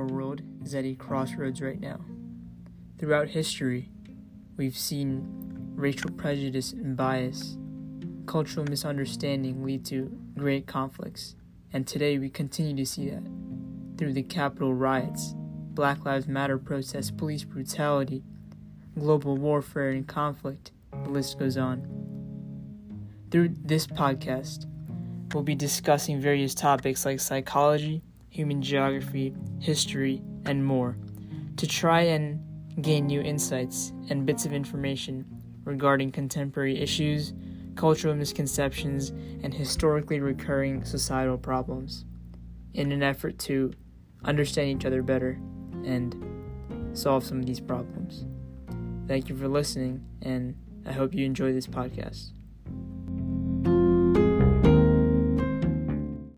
world is at a crossroads right now. Throughout history, we've seen racial prejudice and bias, cultural misunderstanding lead to great conflicts, and today we continue to see that through the Capitol riots, Black Lives Matter protests, police brutality, global warfare and conflict, the list goes on. Through this podcast, we'll be discussing various topics like psychology, human geography, history, and more to try and gain new insights and bits of information regarding contemporary issues, cultural misconceptions, and historically recurring societal problems in an effort to understand each other better and solve some of these problems. Thank you for listening, and I hope you enjoy this podcast.